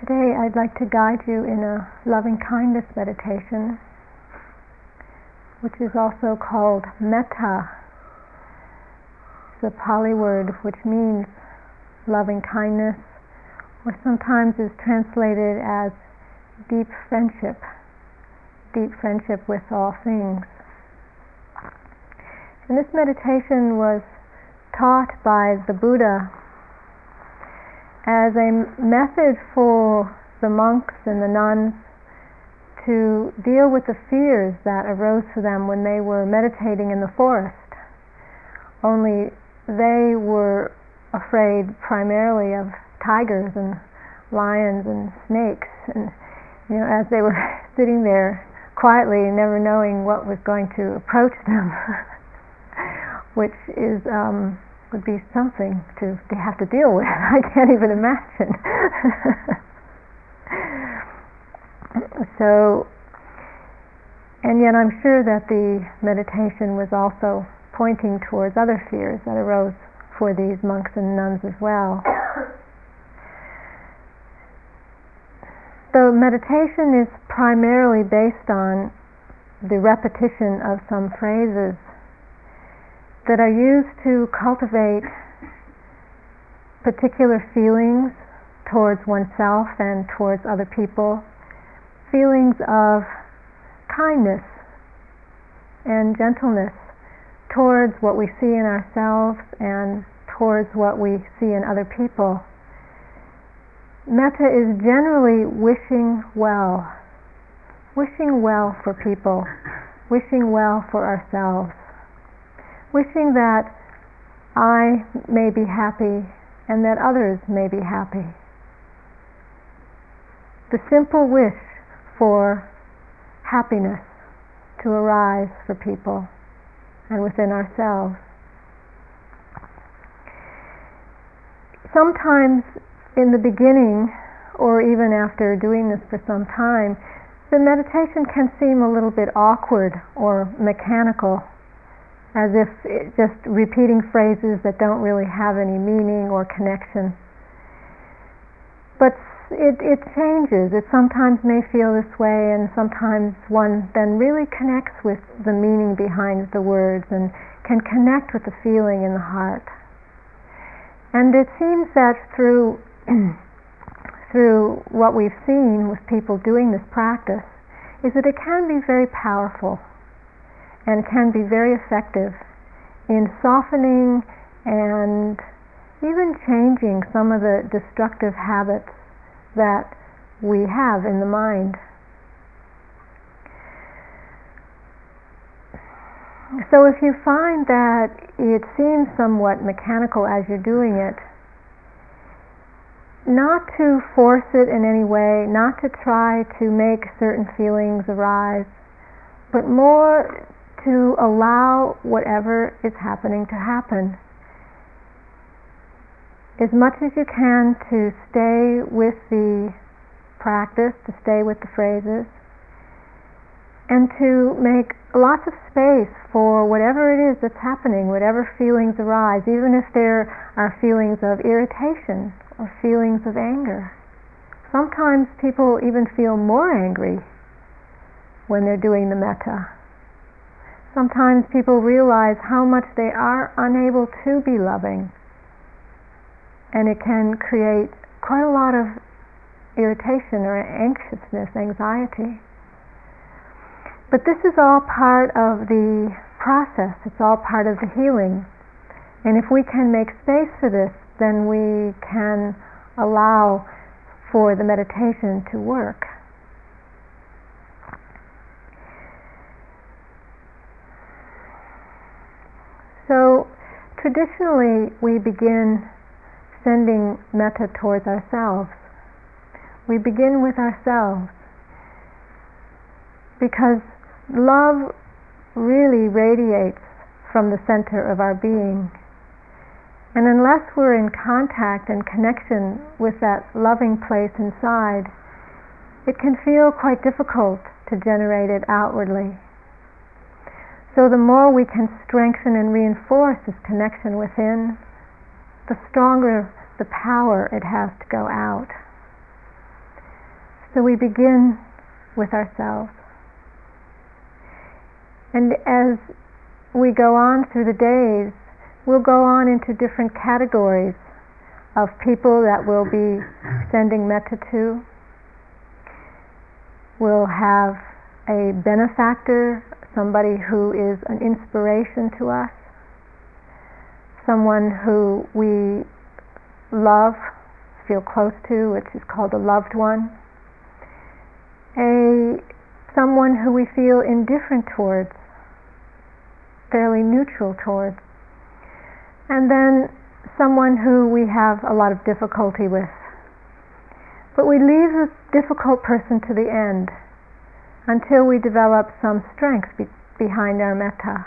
today I'd like to guide you in a loving kindness meditation, which is also called metta. It's a Pali word which means loving kindness, or sometimes is translated as deep friendship, deep friendship with all things. And this meditation was taught by the Buddha as a method for the monks and the nuns to deal with the fears that arose for them when they were meditating in the forest. Only they were afraid primarily of tigers and lions and snakes and you know as they were sitting there quietly never knowing what was going to approach them which is um, would be something to, to have to deal with. I can't even imagine. so, and yet I'm sure that the meditation was also pointing towards other fears that arose for these monks and nuns as well. The meditation is primarily based on the repetition of some phrases that are used to cultivate particular feelings towards oneself and towards other people, feelings of kindness and gentleness towards what we see in ourselves and towards what we see in other people. Metta is generally wishing well, wishing well for people, wishing well for ourselves wishing that I may be happy and that others may be happy. The simple wish for happiness to arise for people and within ourselves. Sometimes in the beginning, or even after doing this for some time, the meditation can seem a little bit awkward or mechanical as if just repeating phrases that don't really have any meaning or connection. But it, it changes. It sometimes may feel this way, and sometimes one then really connects with the meaning behind the words and can connect with the feeling in the heart. And it seems that through through what we've seen with people doing this practice is that it can be very powerful and can be very effective in softening and even changing some of the destructive habits that we have in the mind. So if you find that it seems somewhat mechanical as you're doing it, not to force it in any way, not to try to make certain feelings arise, but more to allow whatever is happening to happen. As much as you can to stay with the practice, to stay with the phrases, and to make lots of space for whatever it is that's happening, whatever feelings arise, even if there are feelings of irritation or feelings of anger. Sometimes people even feel more angry when they're doing the metta sometimes people realize how much they are unable to be loving. And it can create quite a lot of irritation or anxiousness, anxiety. But this is all part of the process, it's all part of the healing. And if we can make space for this, then we can allow for the meditation to work. So traditionally we begin sending metta towards ourselves. We begin with ourselves because love really radiates from the center of our being. And unless we're in contact and connection with that loving place inside, it can feel quite difficult to generate it outwardly. So the more we can strengthen and reinforce this connection within, the stronger the power it has to go out. So we begin with ourselves. And as we go on through the days, we'll go on into different categories of people that we'll be sending metta to. We'll have a benefactor, somebody who is an inspiration to us, someone who we love, feel close to, which is called a loved one, a someone who we feel indifferent towards, fairly neutral towards, and then someone who we have a lot of difficulty with. But we leave the difficult person to the end until we develop some strength be- behind our metta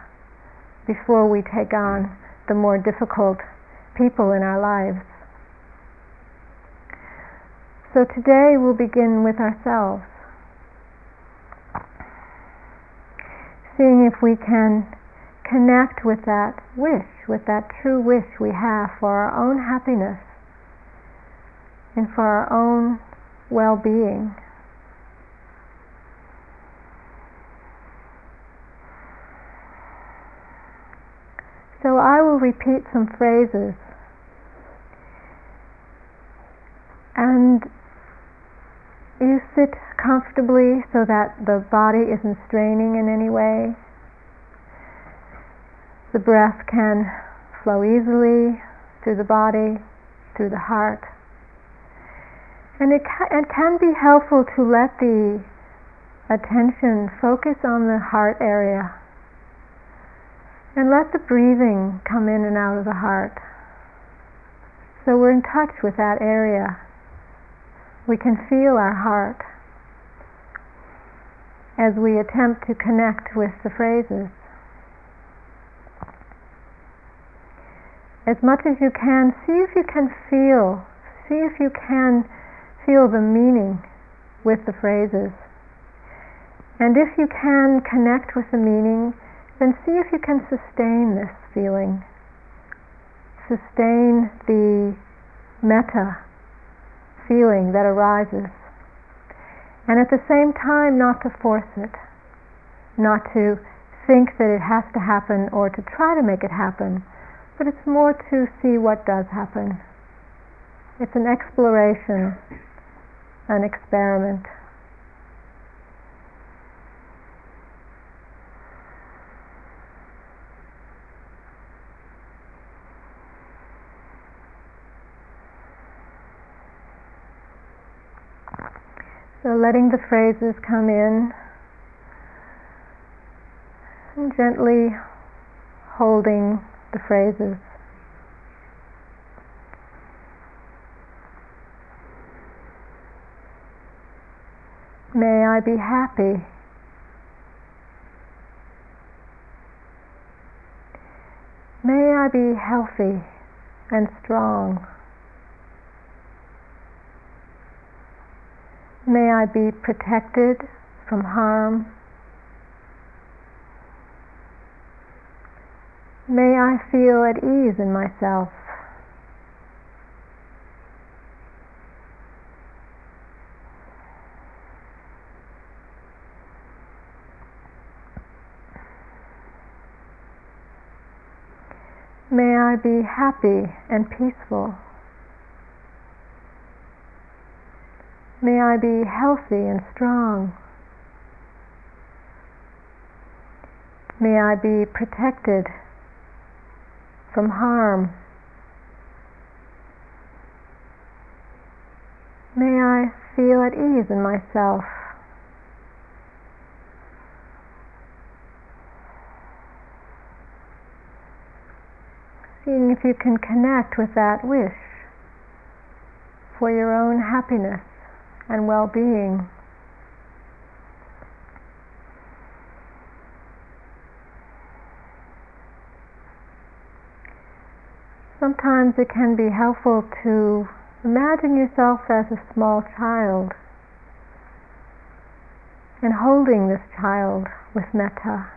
before we take on the more difficult people in our lives. So today we'll begin with ourselves, seeing if we can connect with that wish, with that true wish we have for our own happiness and for our own well being. So I will repeat some phrases and you sit comfortably so that the body isn't straining in any way. The breath can flow easily through the body, through the heart. And it, ca- it can be helpful to let the attention focus on the heart area and let the breathing come in and out of the heart. So we're in touch with that area. We can feel our heart as we attempt to connect with the phrases. as much as you can, see if you can feel, see if you can feel the meaning with the phrases. And if you can connect with the meaning, then see if you can sustain this feeling. Sustain the metta feeling that arises. And at the same time, not to force it, not to think that it has to happen or to try to make it happen, but it's more to see what does happen. It's an exploration, an experiment. So letting the phrases come in and gently holding the phrases. May I be happy. May I be healthy and strong. May I be protected from harm May I feel at ease in myself. May I be happy and peaceful. May I be healthy and strong. May I be protected from harm. May I feel at ease in myself. Seeing if you can connect with that wish for your own happiness and well being. sometimes it can be helpful to imagine yourself as a small child and holding this child with metta,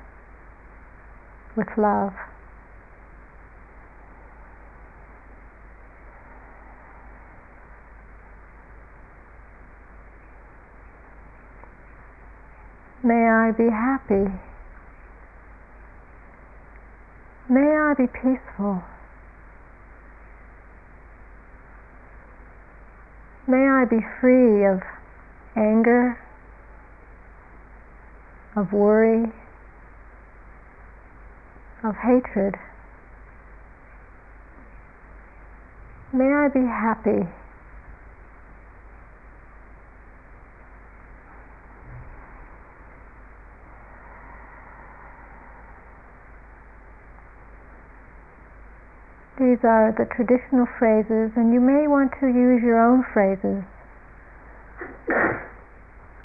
with love. May I be happy. May I be peaceful. May I be free of anger, of worry, of hatred. May I be happy. These are the traditional phrases, and you may want to use your own phrases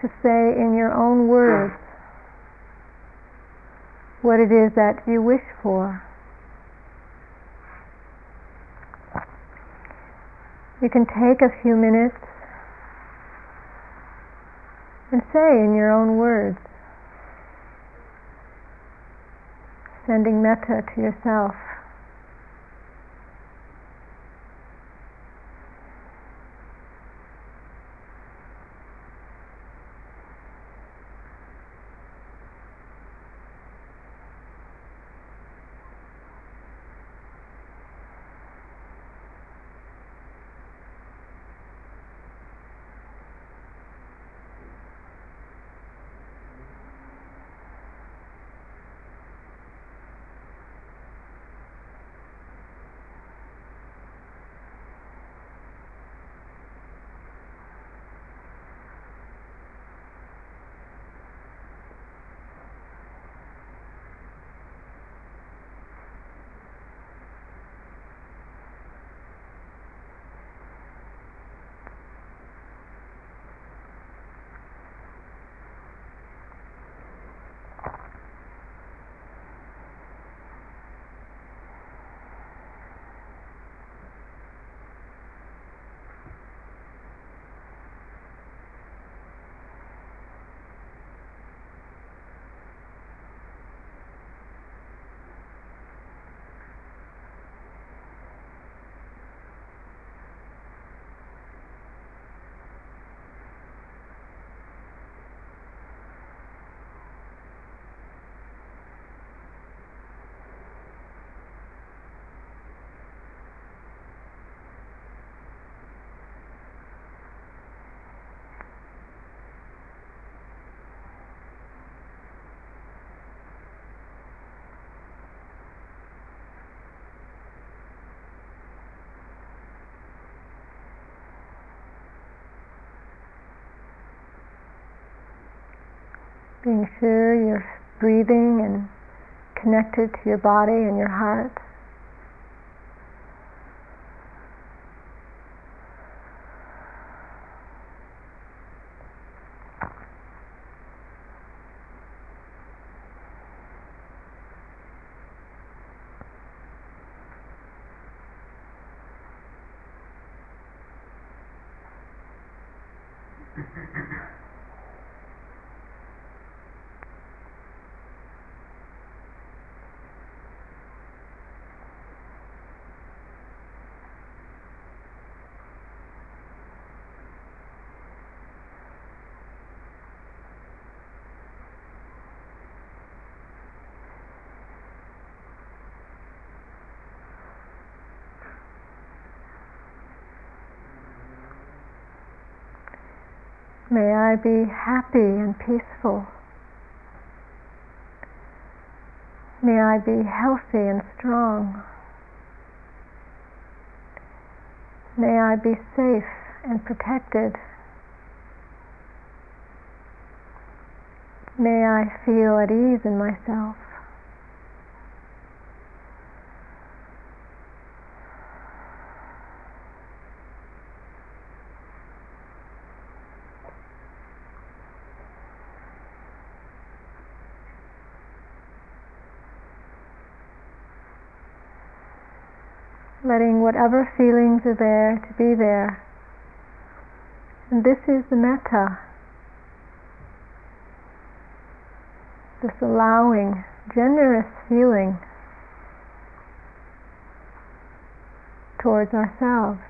to say in your own words what it is that you wish for. You can take a few minutes and say in your own words, sending metta to yourself. Being sure you're breathing and connected to your body and your heart. May I be happy and peaceful. May I be healthy and strong. May I be safe and protected. May I feel at ease in myself. Letting whatever feelings are there to be there. And this is the metta, this allowing, generous feeling towards ourselves.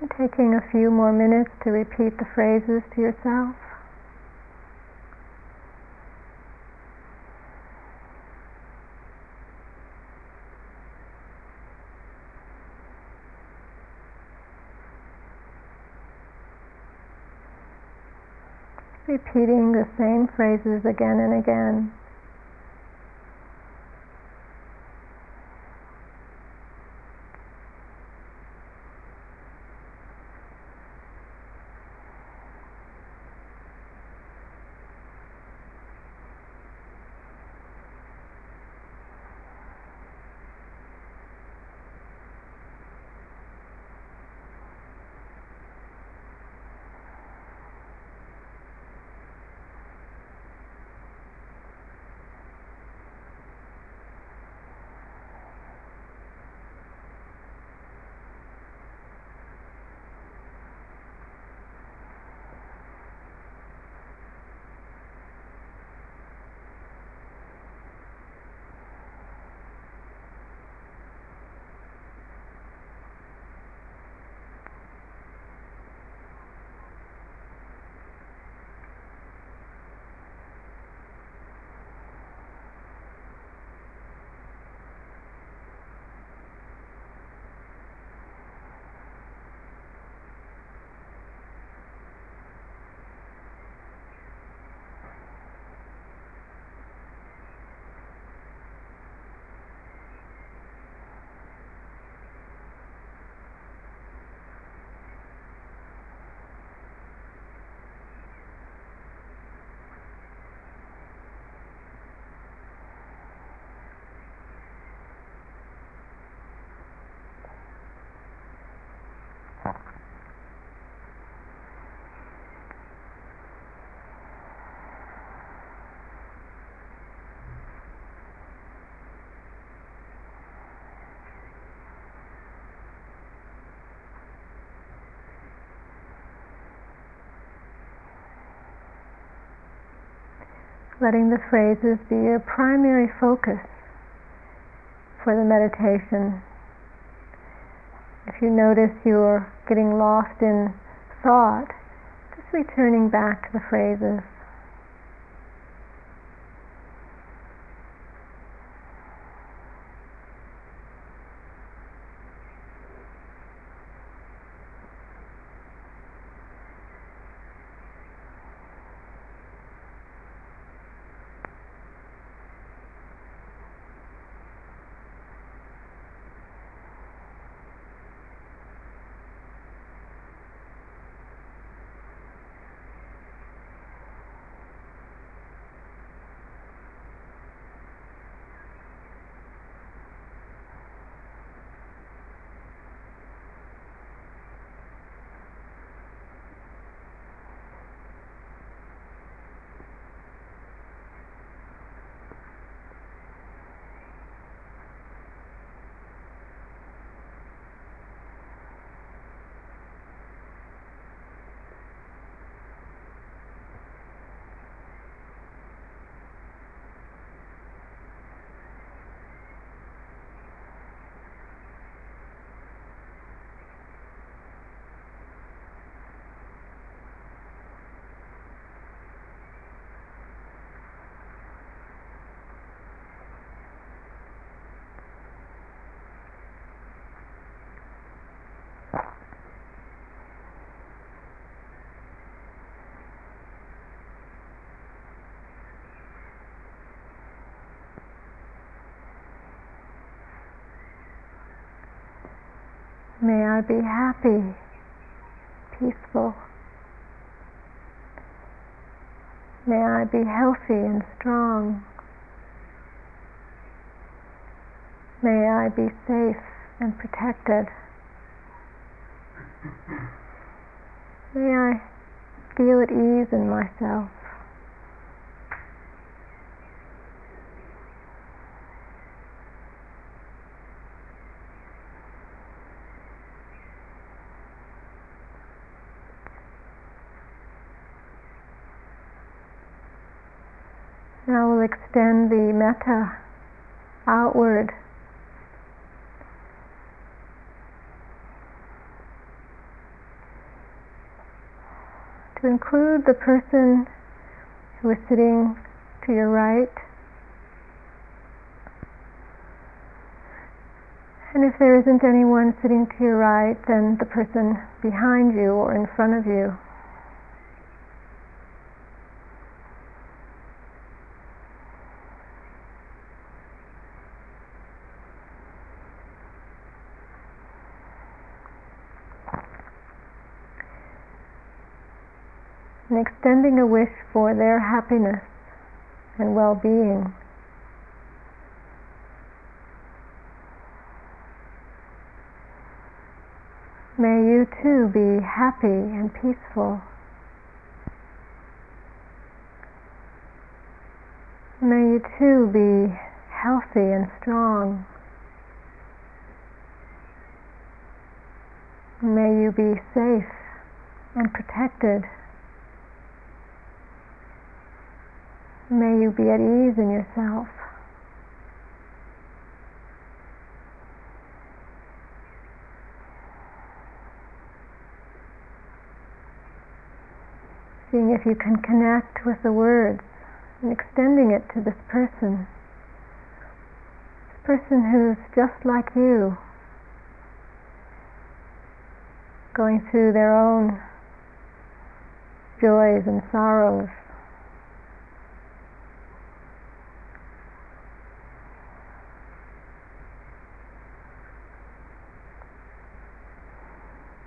And taking a few more minutes to repeat the phrases to yourself. repeating the same phrases again and again. Letting the phrases be your primary focus for the meditation. If you notice you're getting lost in thought, just returning back to the phrases. May I be happy, peaceful. May I be healthy and strong. May I be safe and protected. May I feel at ease in myself. Now we'll extend the metta outward. to include the person who is sitting to your right. And if there isn't anyone sitting to your right, then the person behind you or in front of you. and extending a wish for their happiness and well-being. May you too be happy and peaceful. May you too be healthy and strong. May you be safe and protected. May you be at ease in yourself. Seeing if you can connect with the words and extending it to this person. This person who's just like you, going through their own joys and sorrows.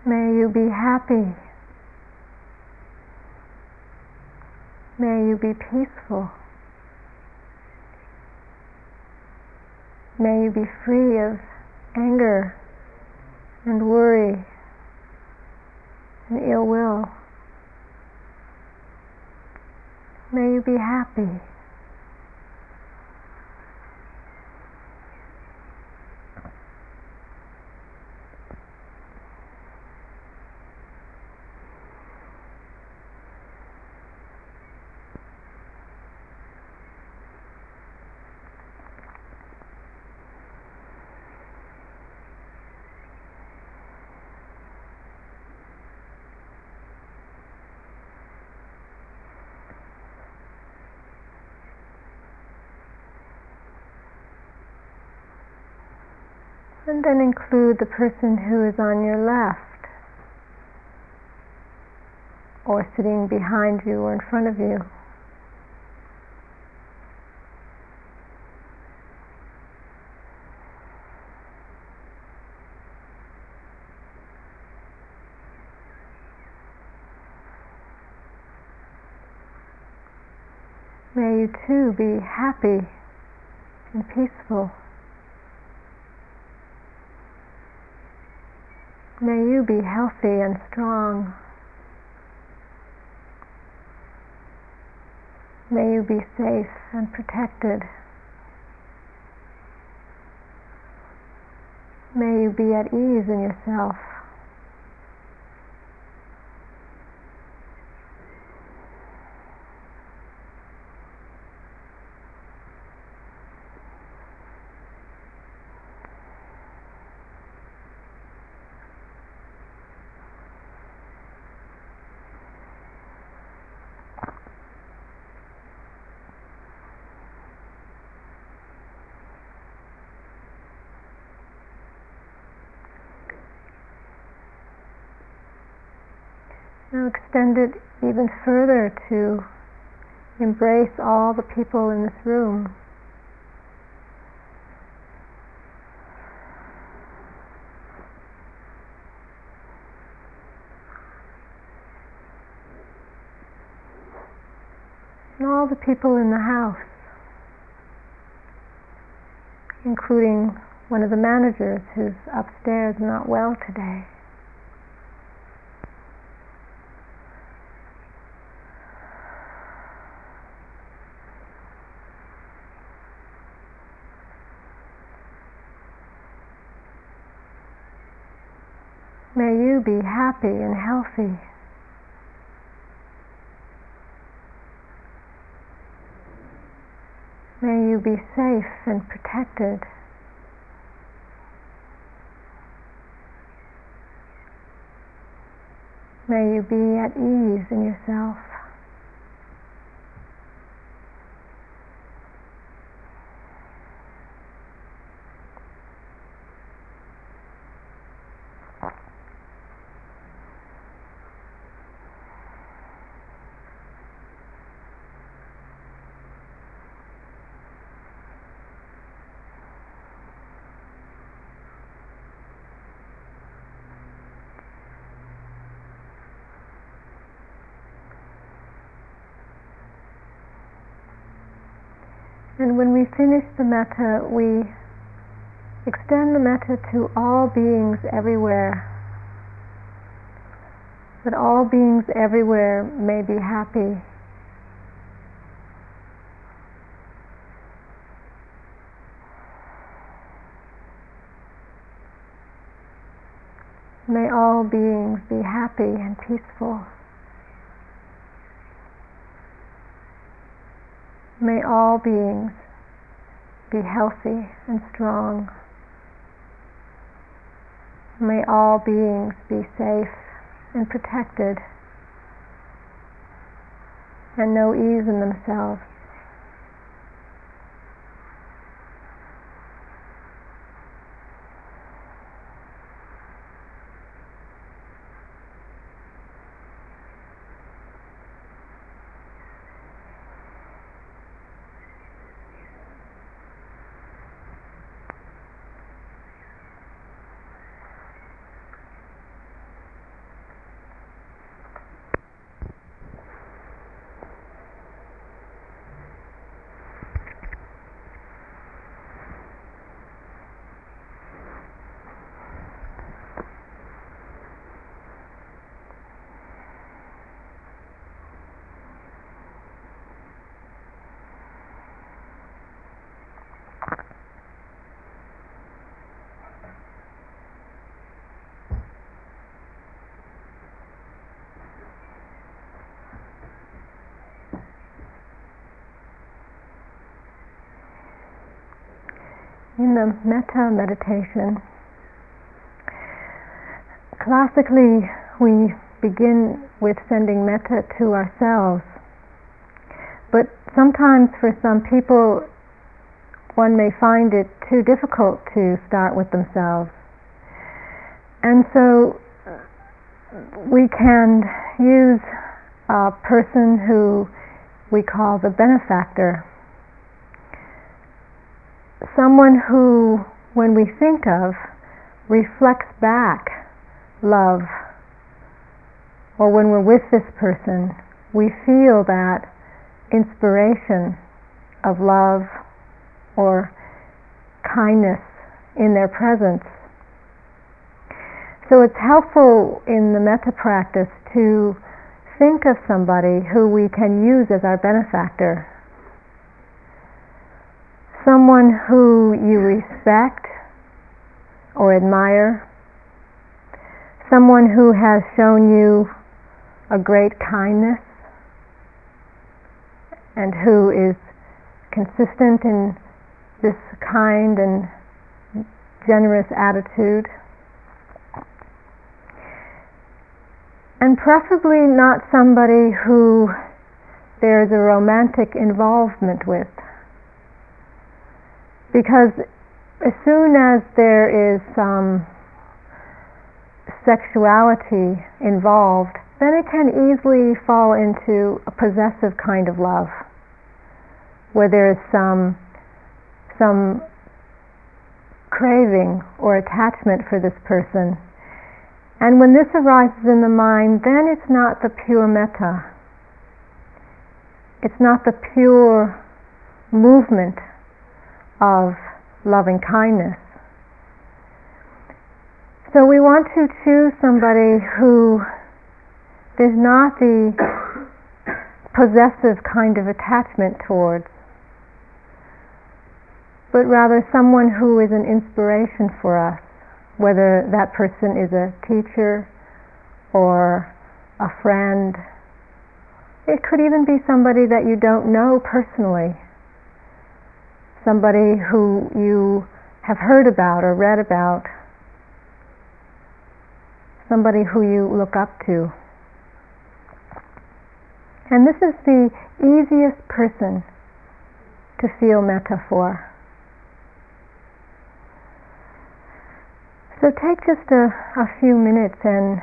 May you be happy. May you be peaceful. May you be free of anger and worry and ill will. May you be happy. Then include the person who is on your left, or sitting behind you or in front of you. May you too be happy and peaceful. May you be healthy and strong. May you be safe and protected. May you be at ease in yourself. Now extend it even further to embrace all the people in this room. And all the people in the house, including one of the managers who's upstairs not well today. May you be happy and healthy. May you be safe and protected. May you be at ease in yourself. And when we finish the metta, we extend the metta to all beings everywhere, that all beings everywhere may be happy. May all beings be happy and peaceful. May all beings be healthy and strong. May all beings be safe and protected and know ease in themselves. In the metta meditation, classically we begin with sending metta to ourselves. But sometimes for some people, one may find it too difficult to start with themselves. And so we can use a person who we call the benefactor someone who, when we think of, reflects back love, or when we're with this person, we feel that inspiration of love or kindness in their presence. So it's helpful in the metta practice to think of somebody who we can use as our benefactor someone who you respect or admire, someone who has shown you a great kindness and who is consistent in this kind and generous attitude. And preferably not somebody who there's a romantic involvement with. Because as soon as there is some sexuality involved, then it can easily fall into a possessive kind of love, where there is some some craving or attachment for this person. And when this arises in the mind, then it's not the pure metta. It's not the pure movement of loving kindness. So we want to choose somebody who there's not the possessive kind of attachment towards, but rather someone who is an inspiration for us, whether that person is a teacher or a friend. It could even be somebody that you don't know personally somebody who you have heard about or read about, somebody who you look up to. And this is the easiest person to feel metta for. So take just a, a few minutes and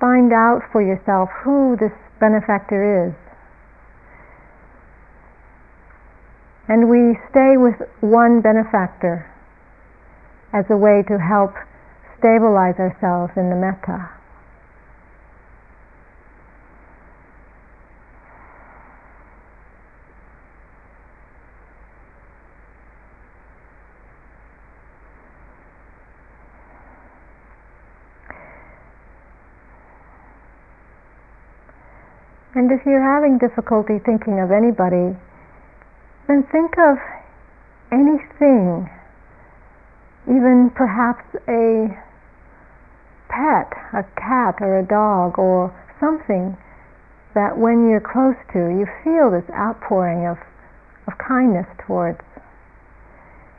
find out for yourself who this benefactor is. And we stay with one benefactor as a way to help stabilize ourselves in the metta. And if you're having difficulty thinking of anybody, then think of anything, even perhaps a pet, a cat or a dog or something that when you're close to, you feel this outpouring of, of kindness towards.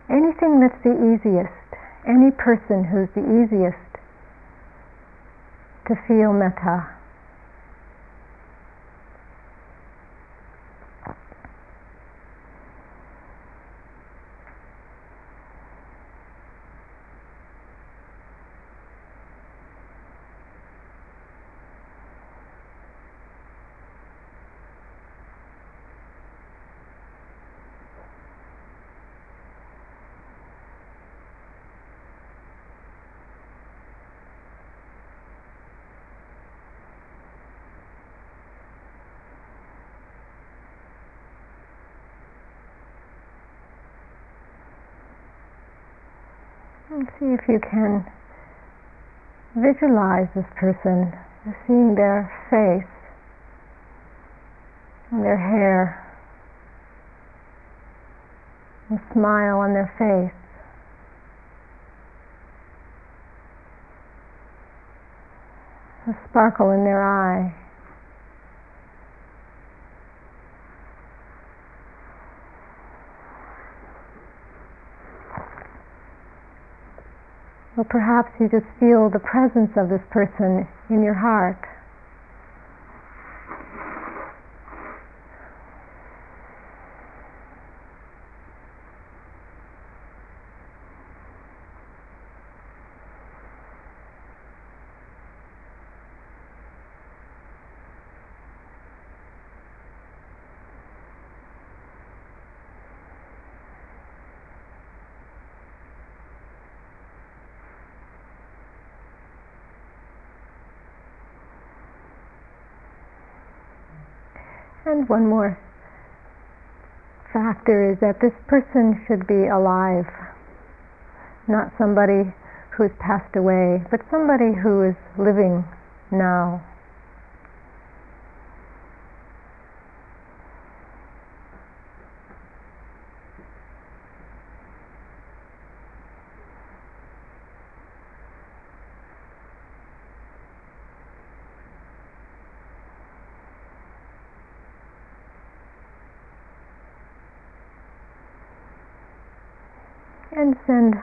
Anything that's the easiest, any person who's the easiest to feel metta. And see if you can visualize this person, seeing their face and their hair, a smile on their face. A sparkle in their eye. Or perhaps you just feel the presence of this person in your heart. And one more factor is that this person should be alive, not somebody who's passed away, but somebody who is living now. and send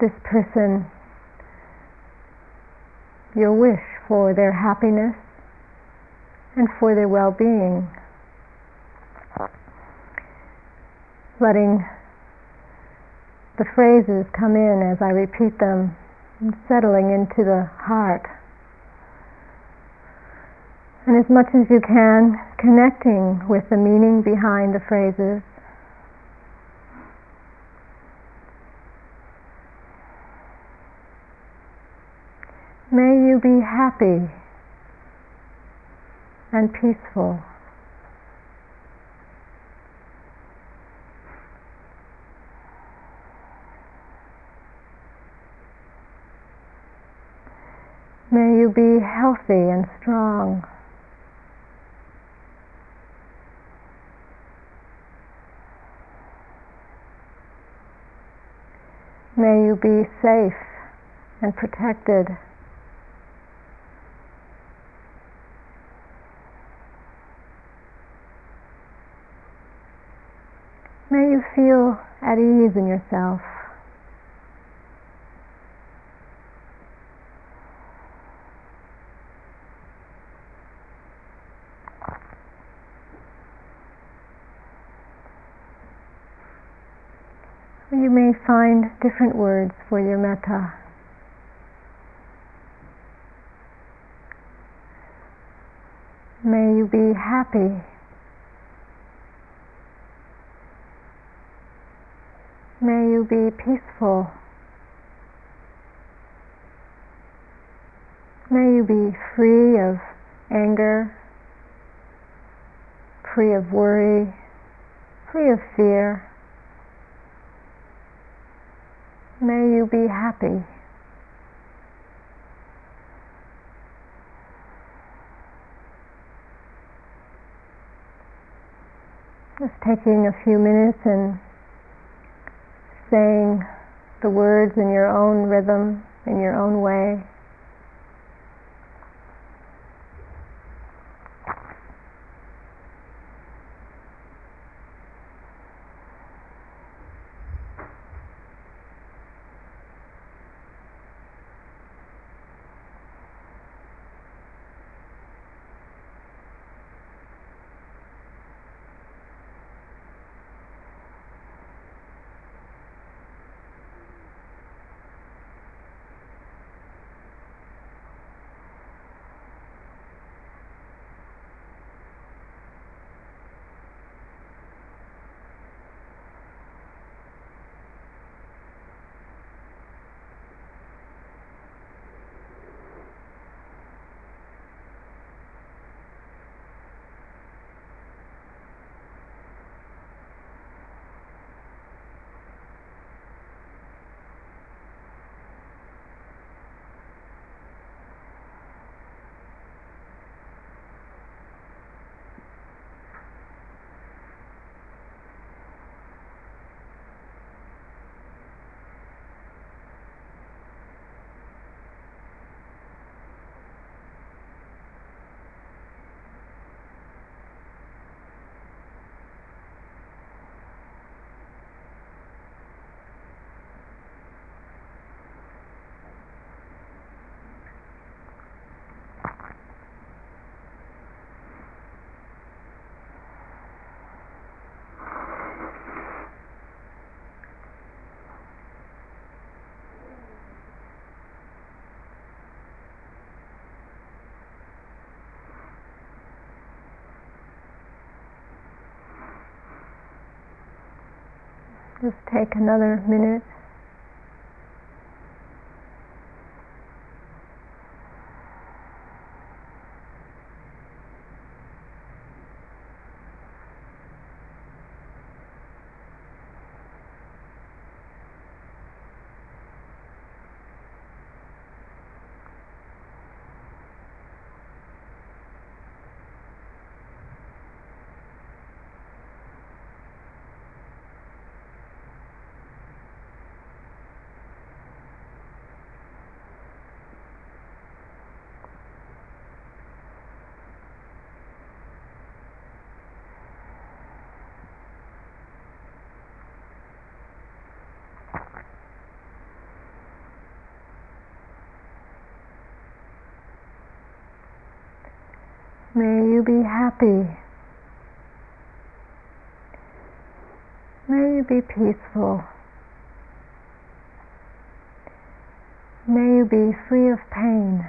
this person your wish for their happiness and for their well-being. Letting the phrases come in as I repeat them, settling into the heart. And as much as you can, connecting with the meaning behind the phrases May you be happy and peaceful. May you be healthy and strong. May you be safe and protected. at ease in yourself. You may find different words for your metta. May you be happy You be peaceful. May you be free of anger, free of worry, free of fear. May you be happy. Just taking a few minutes and saying the words in your own rhythm, in your own way. Just take another minute. May you be happy. May you be peaceful. May you be free of pain.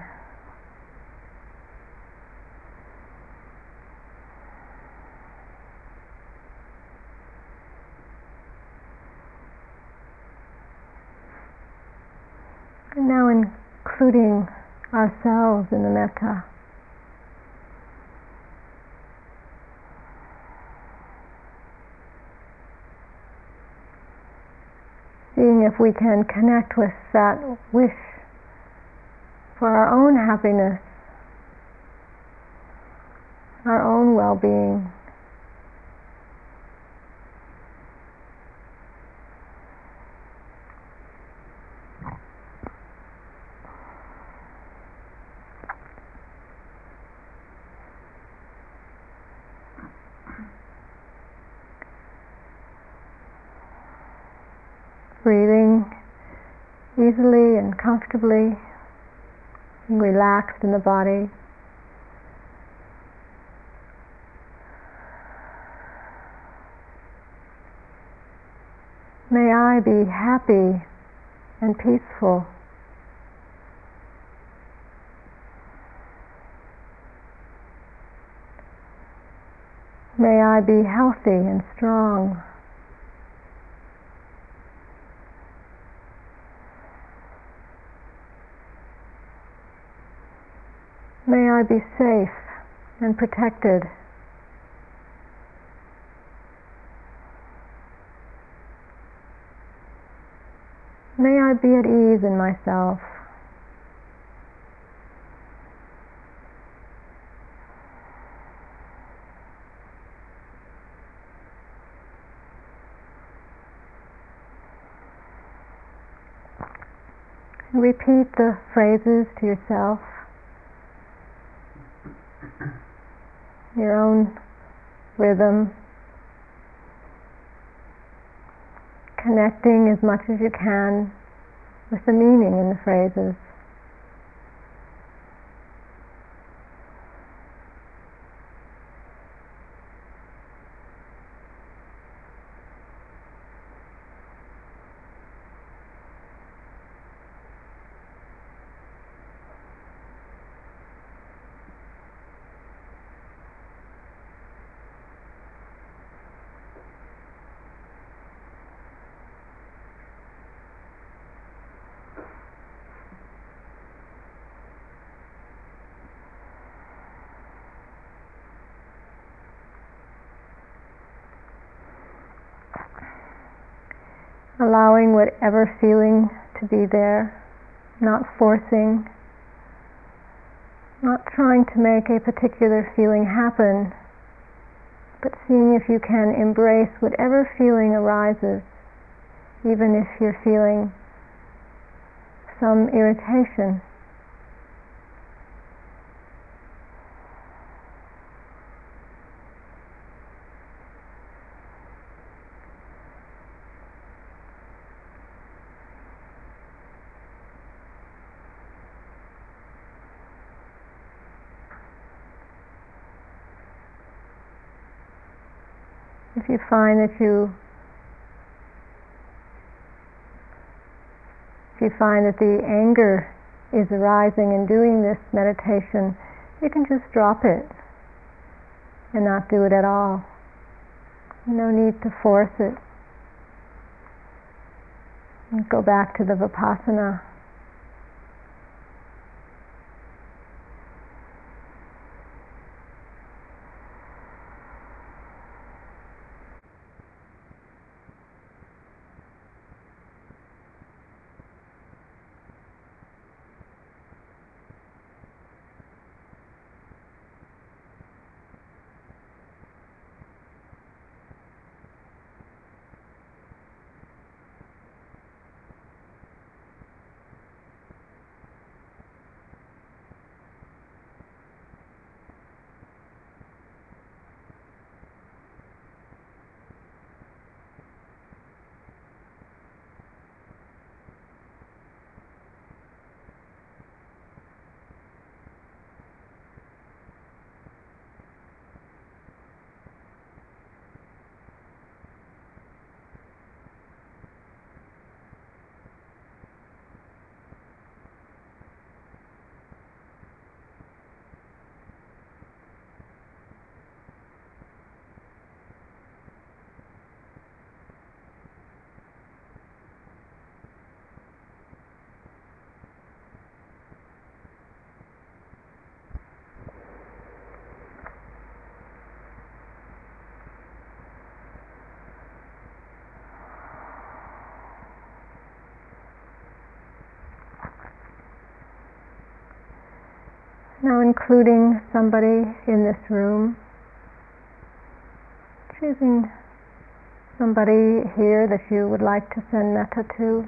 And now including ourselves in the metta. Seeing if we can connect with that wish for our own happiness, our own well being. Breathing easily and comfortably, relaxed in the body. May I be happy and peaceful. May I be healthy and strong. May I be safe and protected. May I be at ease in myself. Repeat the phrases to yourself, your own rhythm, connecting as much as you can with the meaning in the phrases. Allowing whatever feeling to be there, not forcing, not trying to make a particular feeling happen, but seeing if you can embrace whatever feeling arises, even if you're feeling some irritation. if you find that you if you find that the anger is arising in doing this meditation, you can just drop it and not do it at all. No need to force it. And go back to the vipassana. Now including somebody in this room, choosing somebody here that you would like to send metta to.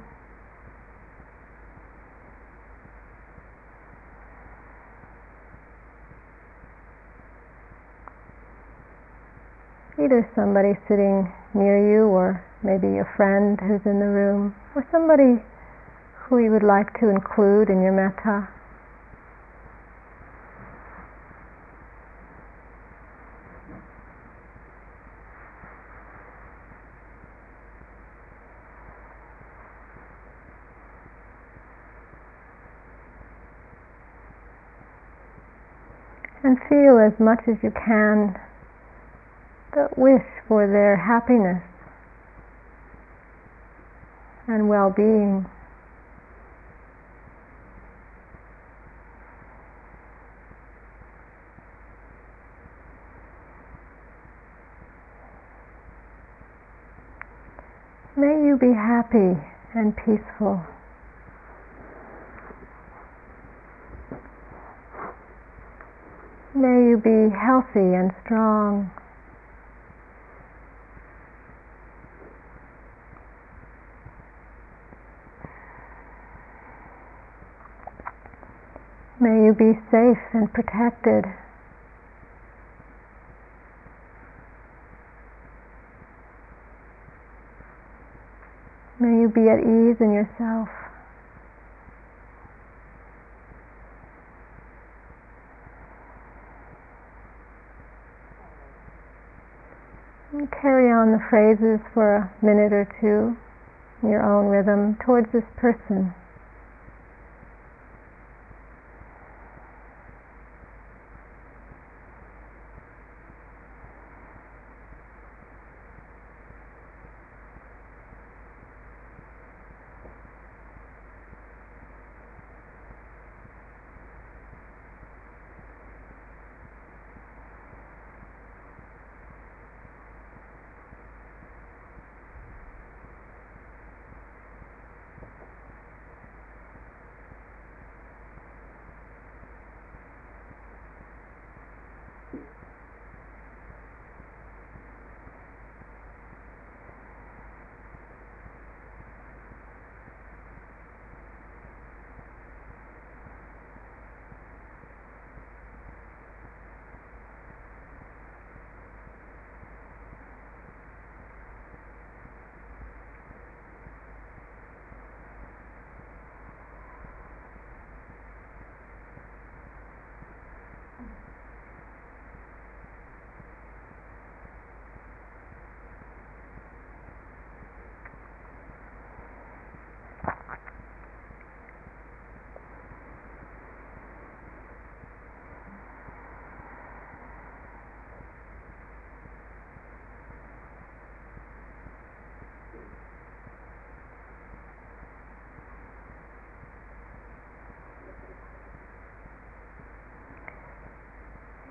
Either somebody sitting near you or maybe a friend who's in the room or somebody who you would like to include in your metta. And feel as much as you can the wish for their happiness and well-being. May you be happy and peaceful. May you be healthy and strong. May you be safe and protected. May you be at ease in yourself. And carry on the phrases for a minute or two your own rhythm towards this person.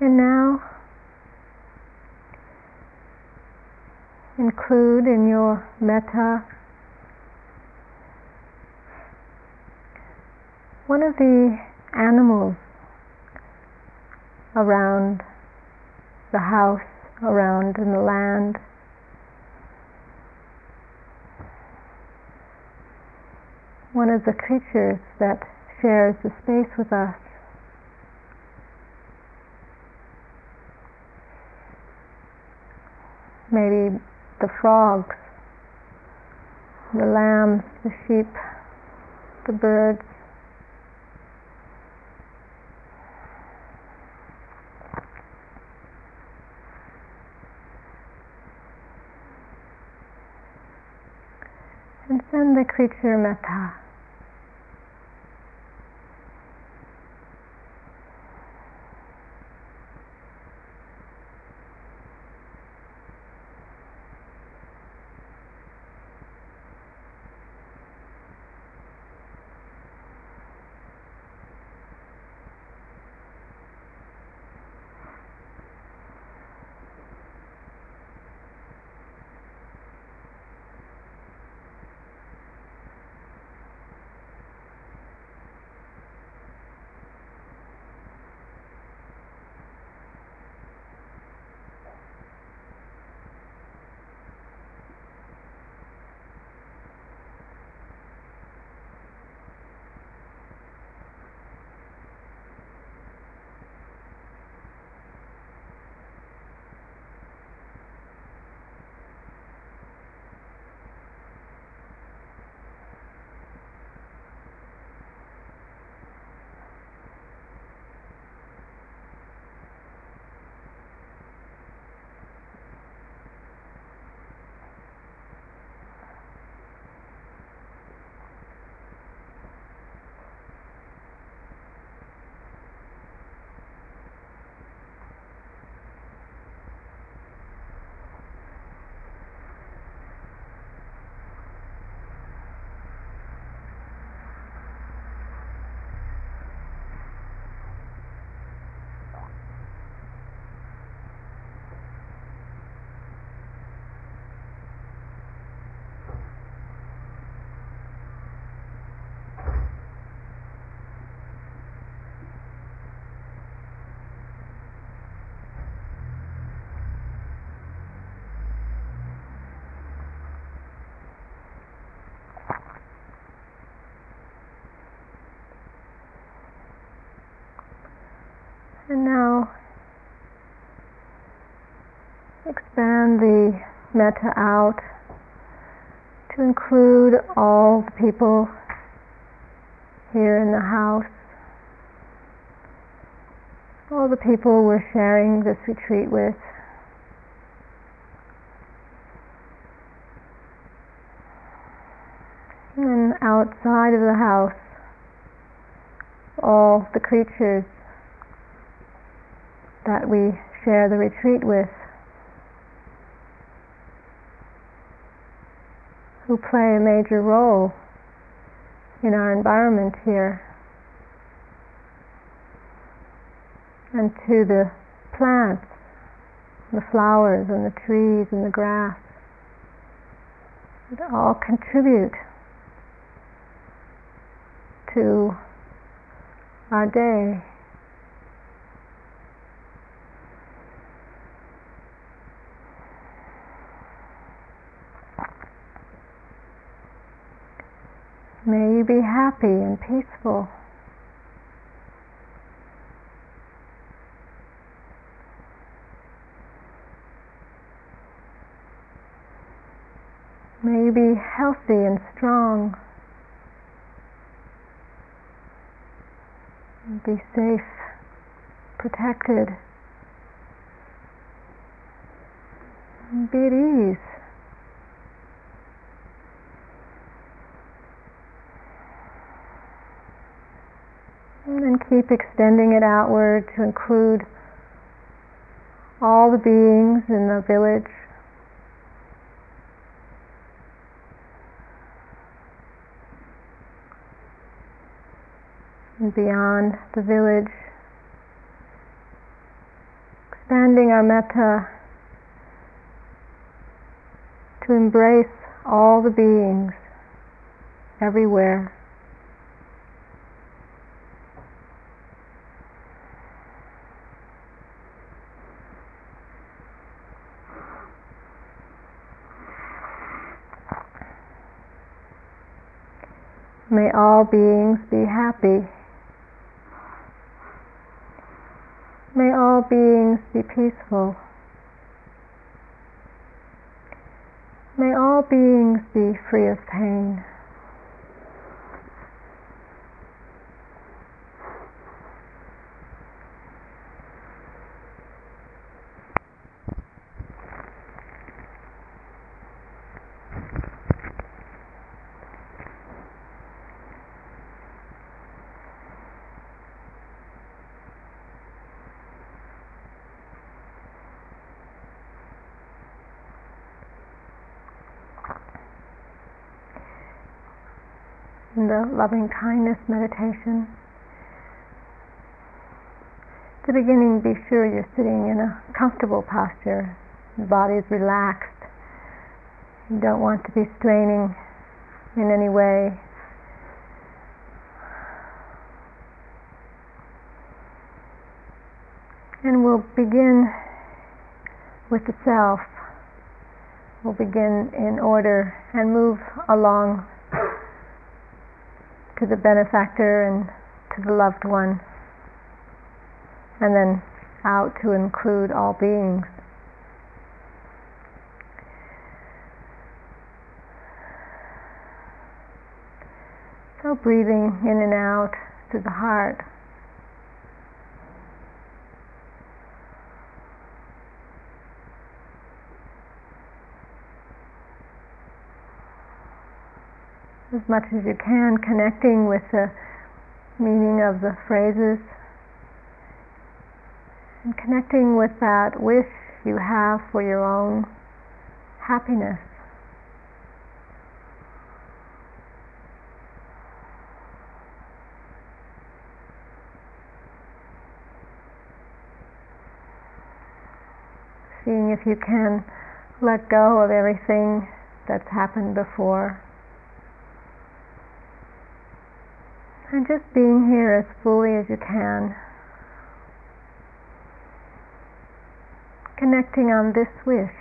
And now include in your metta one of the animals around the house, around in the land. One of the creatures that shares the space with us. Maybe the frogs, the lambs, the sheep, the birds. And send the creature metta. And now expand the metta out to include all the people here in the house, all the people we're sharing this retreat with. And outside of the house, all the creatures that we share the retreat with. who play a major role in our environment here. And to the plants, the flowers and the trees and the grass that all contribute to our day. May you be happy and peaceful. May you be healthy and strong. Be safe, protected. Be at ease. And then keep extending it outward to include all the beings in the village. And beyond the village, expanding our metta to embrace all the beings everywhere. May all beings be happy. May all beings be peaceful. May all beings be free of pain. In the loving kindness meditation. At the beginning, be sure you're sitting in a comfortable posture. The body is relaxed. You don't want to be straining in any way. And we'll begin with the self. We'll begin in order and move along to the benefactor and to the loved one, and then out to include all beings. So breathing in and out to the heart. As much as you can, connecting with the meaning of the phrases and connecting with that wish you have for your own happiness. Seeing if you can let go of everything that's happened before. And just being here as fully as you can. Connecting on this wish.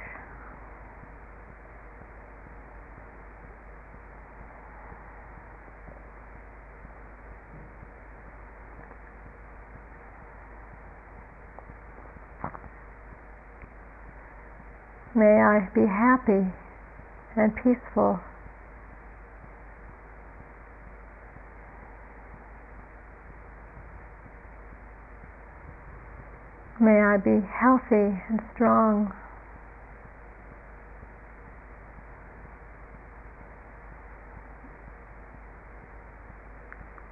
May I be happy and peaceful. May I be healthy and strong.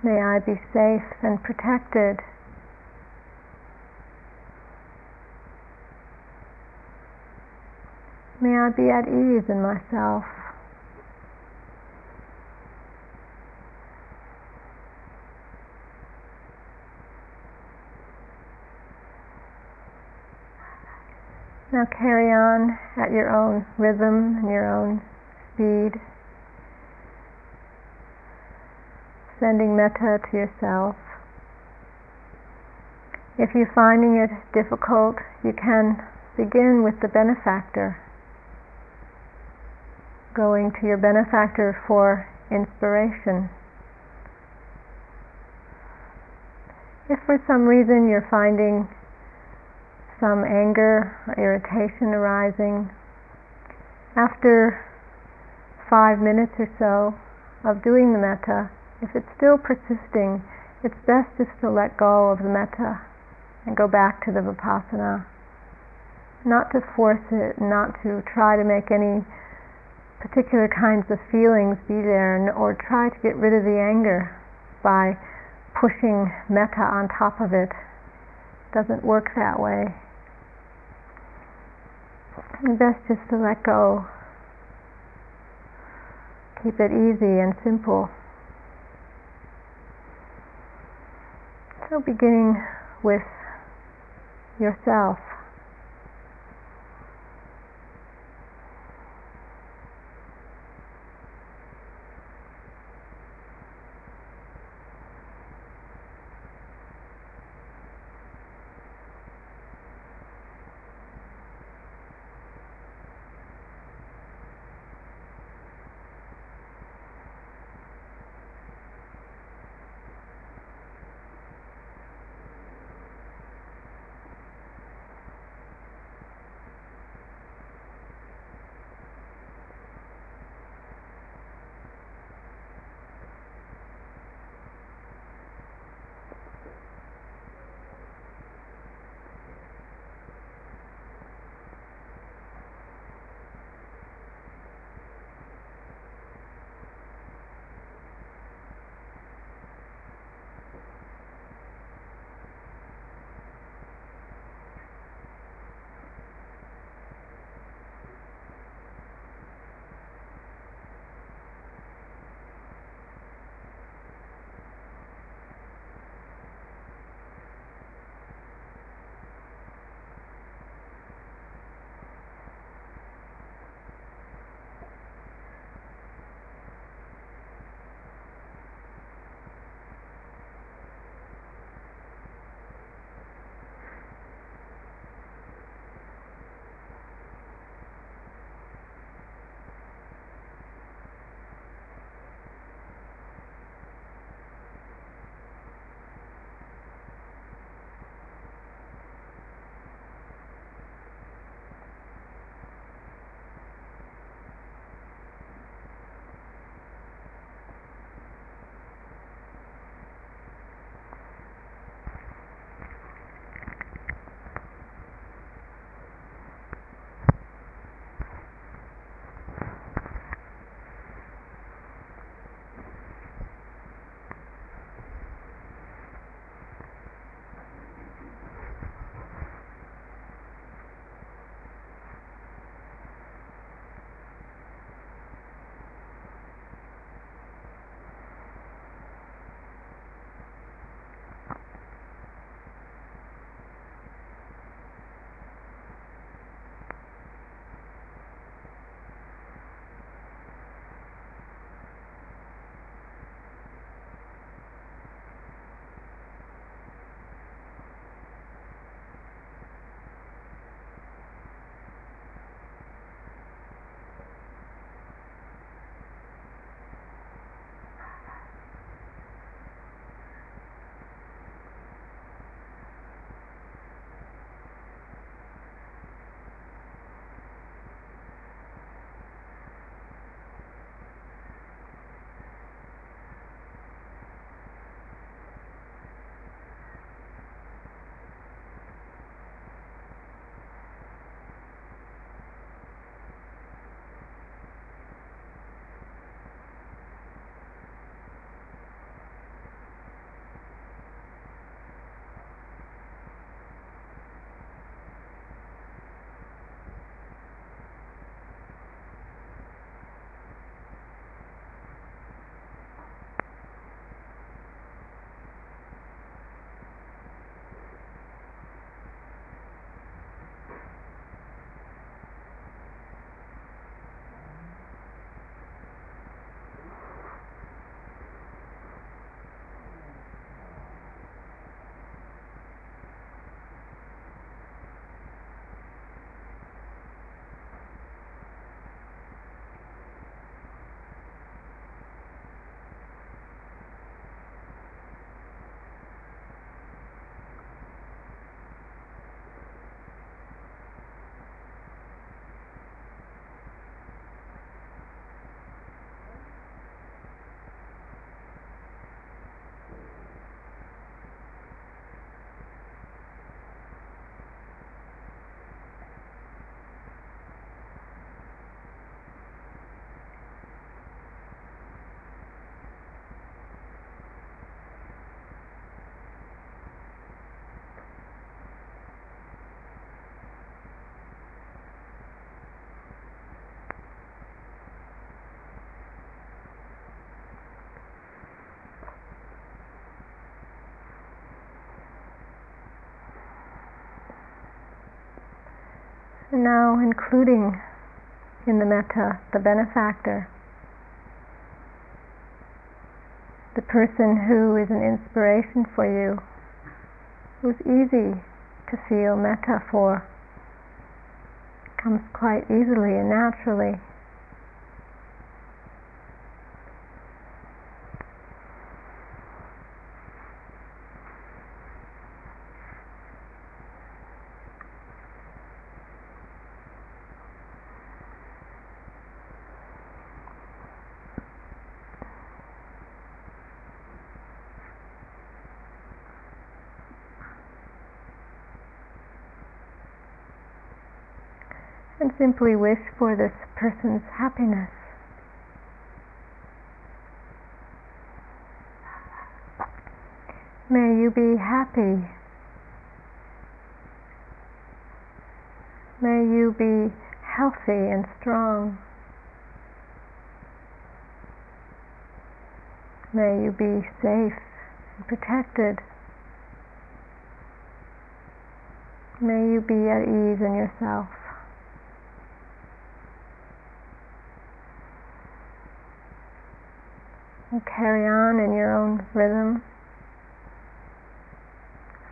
May I be safe and protected. May I be at ease in myself. Now carry on at your own rhythm and your own speed, sending metta to yourself. If you're finding it difficult, you can begin with the benefactor, going to your benefactor for inspiration. If for some reason you're finding some anger or irritation arising, after five minutes or so of doing the metta, if it's still persisting, it's best just to let go of the metta and go back to the vipassana. Not to force it, not to try to make any particular kinds of feelings be there, or try to get rid of the anger by pushing metta on top of it. Doesn't work that way best just to let go. Keep it easy and simple. So beginning with yourself. Now including in the metta the benefactor, the person who is an inspiration for you, who's easy to feel metta for, comes quite easily and naturally. and simply wish for this person's happiness. May you be happy. May you be healthy and strong. May you be safe and protected. May you be at ease in yourself. Carry on in your own rhythm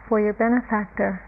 for your benefactor.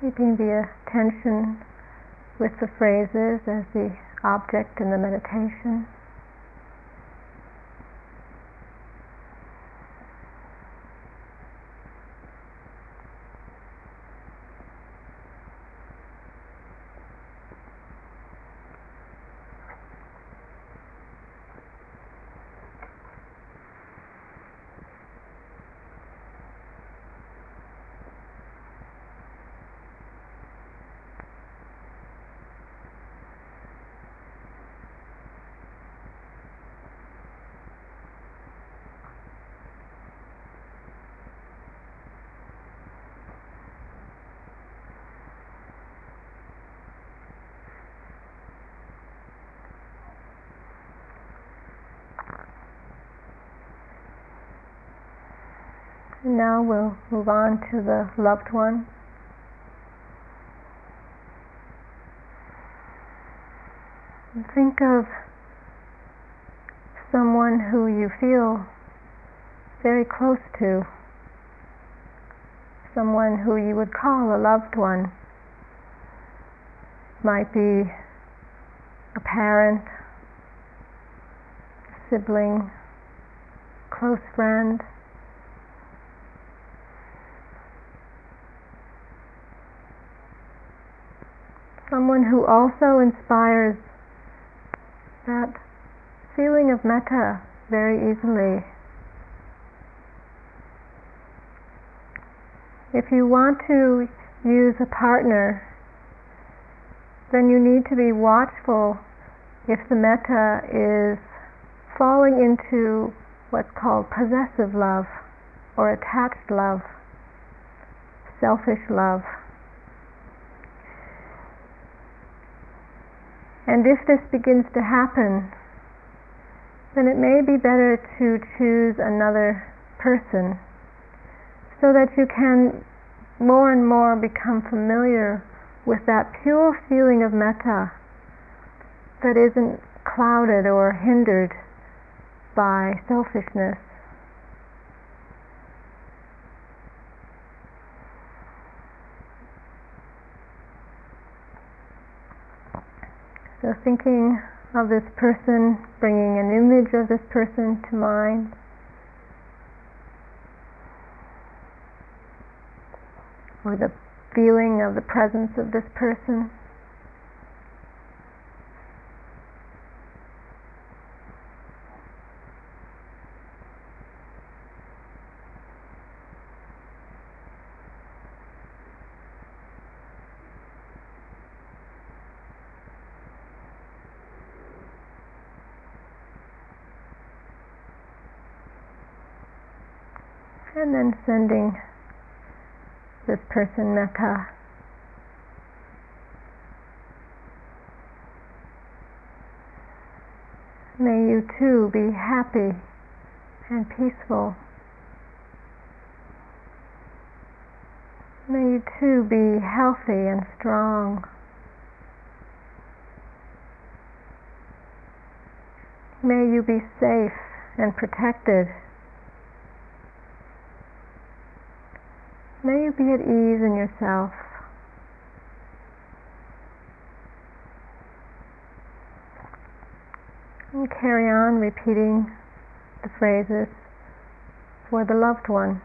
Keeping the attention with the phrases as the object in the meditation. Now we'll move on to the loved one. Think of someone who you feel very close to, someone who you would call a loved one. Might be a parent, sibling, close friend. Someone who also inspires that feeling of metta very easily. If you want to use a partner, then you need to be watchful if the metta is falling into what's called possessive love or attached love, selfish love. And if this begins to happen, then it may be better to choose another person so that you can more and more become familiar with that pure feeling of metta that isn't clouded or hindered by selfishness. So thinking of this person, bringing an image of this person to mind. Or the feeling of the presence of this person. and then sending this person metta. May you too be happy and peaceful. May you too be healthy and strong. May you be safe and protected. May you be at ease in yourself. And carry on repeating the phrases for the loved one.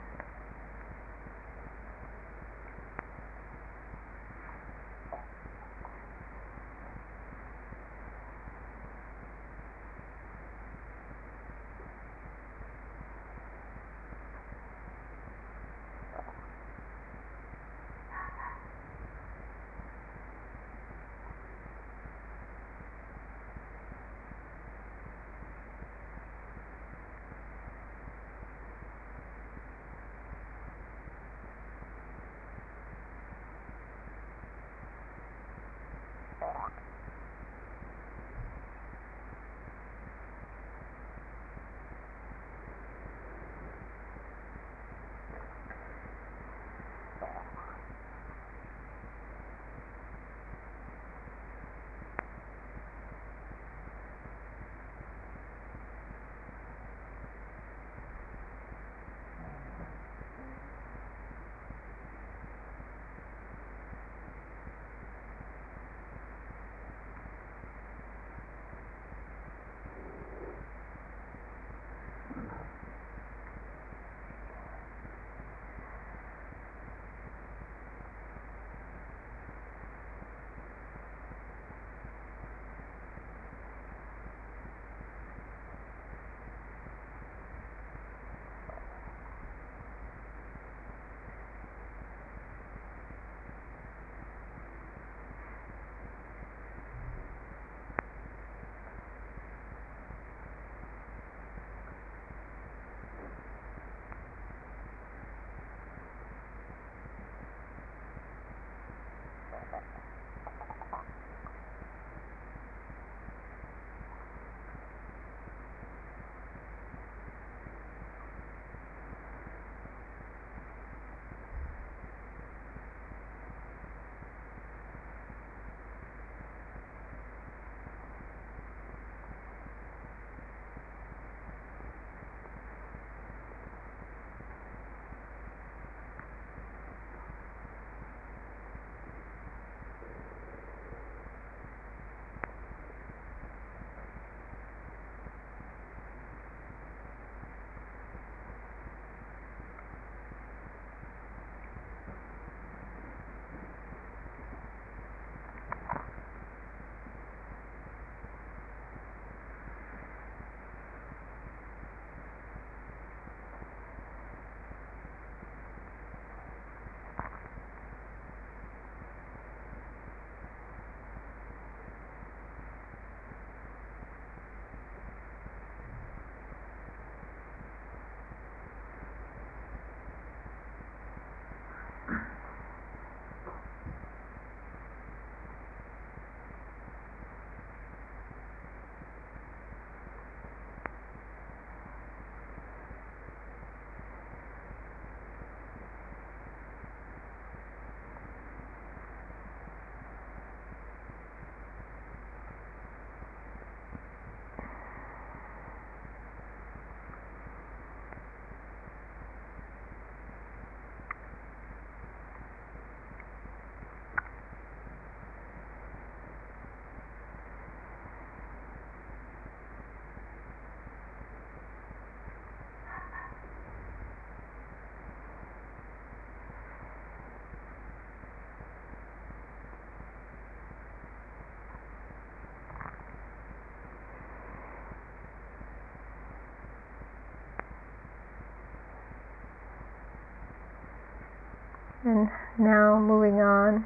And now moving on.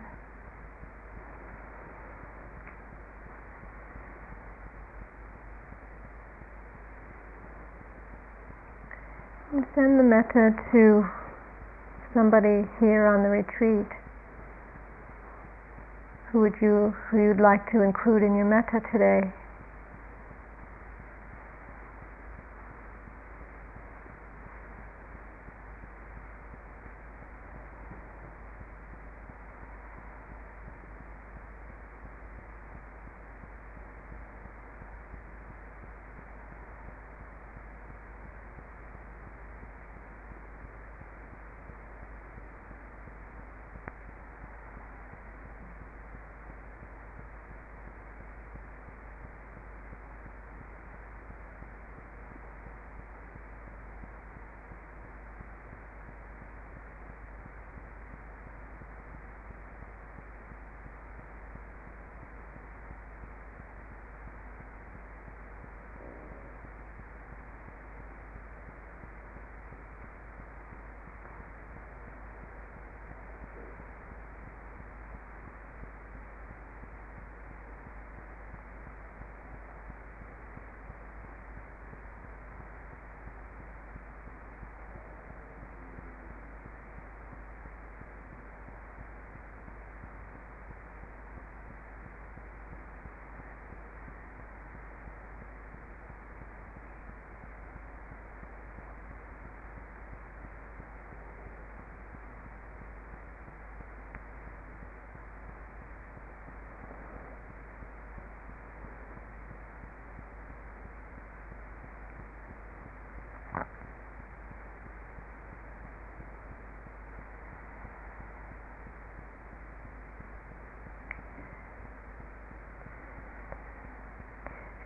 Send the metta to somebody here on the retreat. Who would you who you'd like to include in your metta today?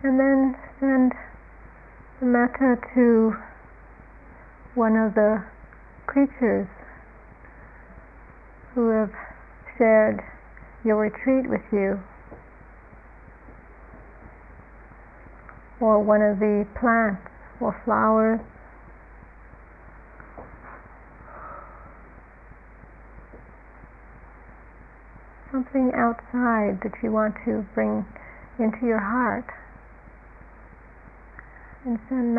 And then send the metta to one of the creatures who have shared your retreat with you, or one of the plants or flowers. Something outside that you want to bring into your heart and send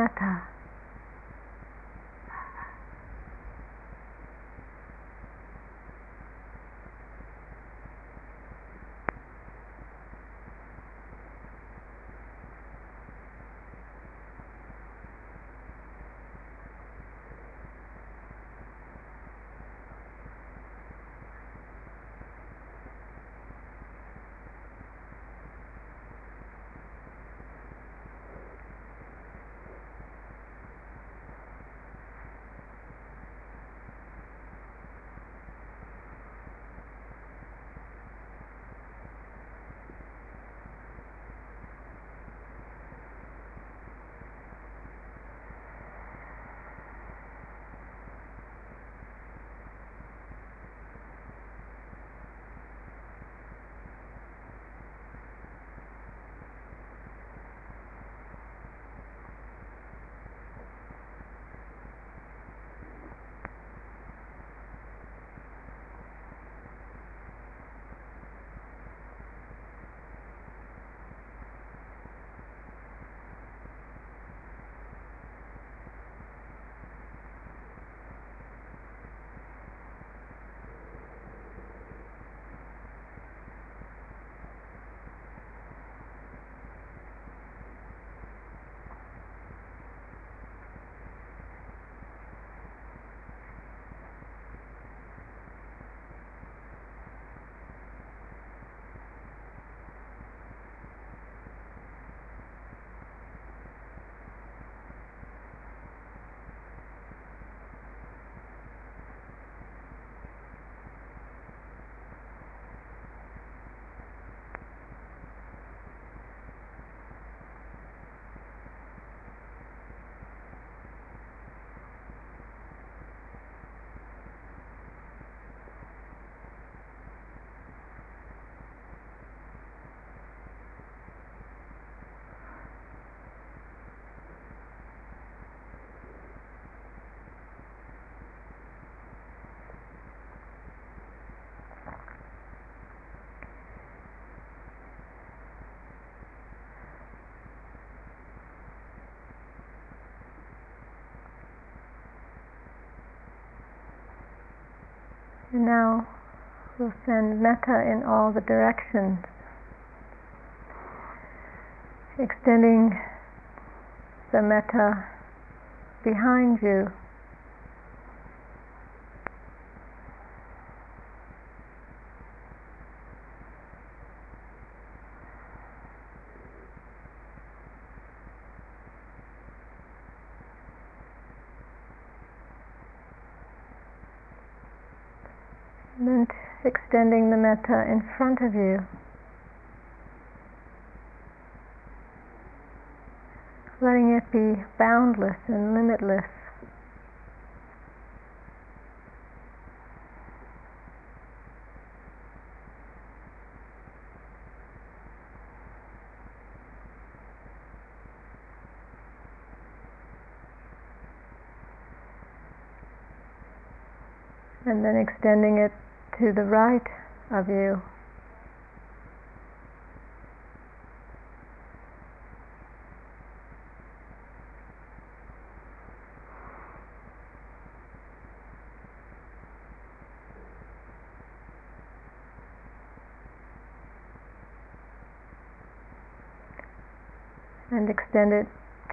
And now we'll send metta in all the directions, extending the metta behind you. And then extending the metta in front of you. Letting it be boundless and limitless. and then extending it to the right of you. and extend it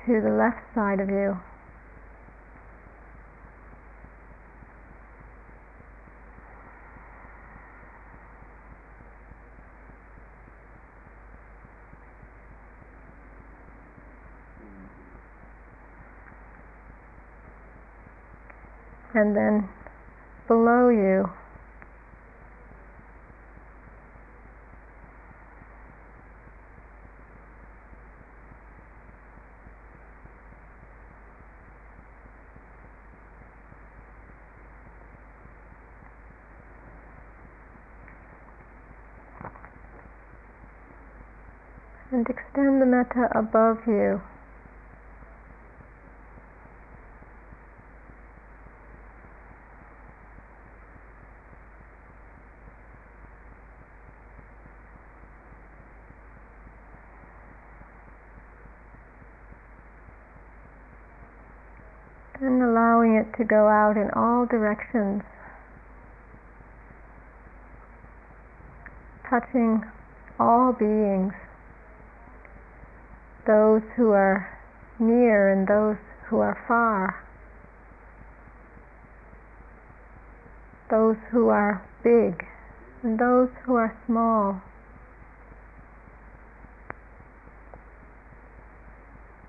to the left side of you. And then below you. And extend the metta above you. and allowing it to go out in all directions, touching all beings, those who are near and those who are far, those who are big and those who are small.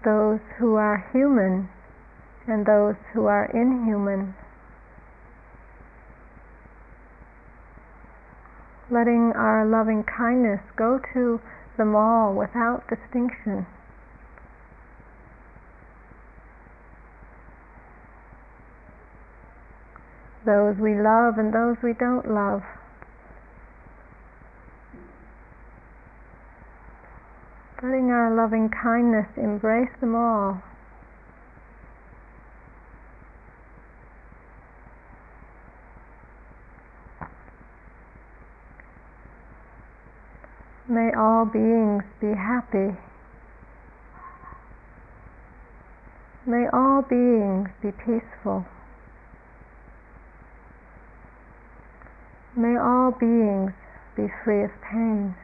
Those who are human and those who are inhuman. Letting our loving kindness go to them all without distinction. Those we love and those we don't love. Letting our loving kindness embrace them all. May all beings be happy. May all beings be peaceful. May all beings be free of pain.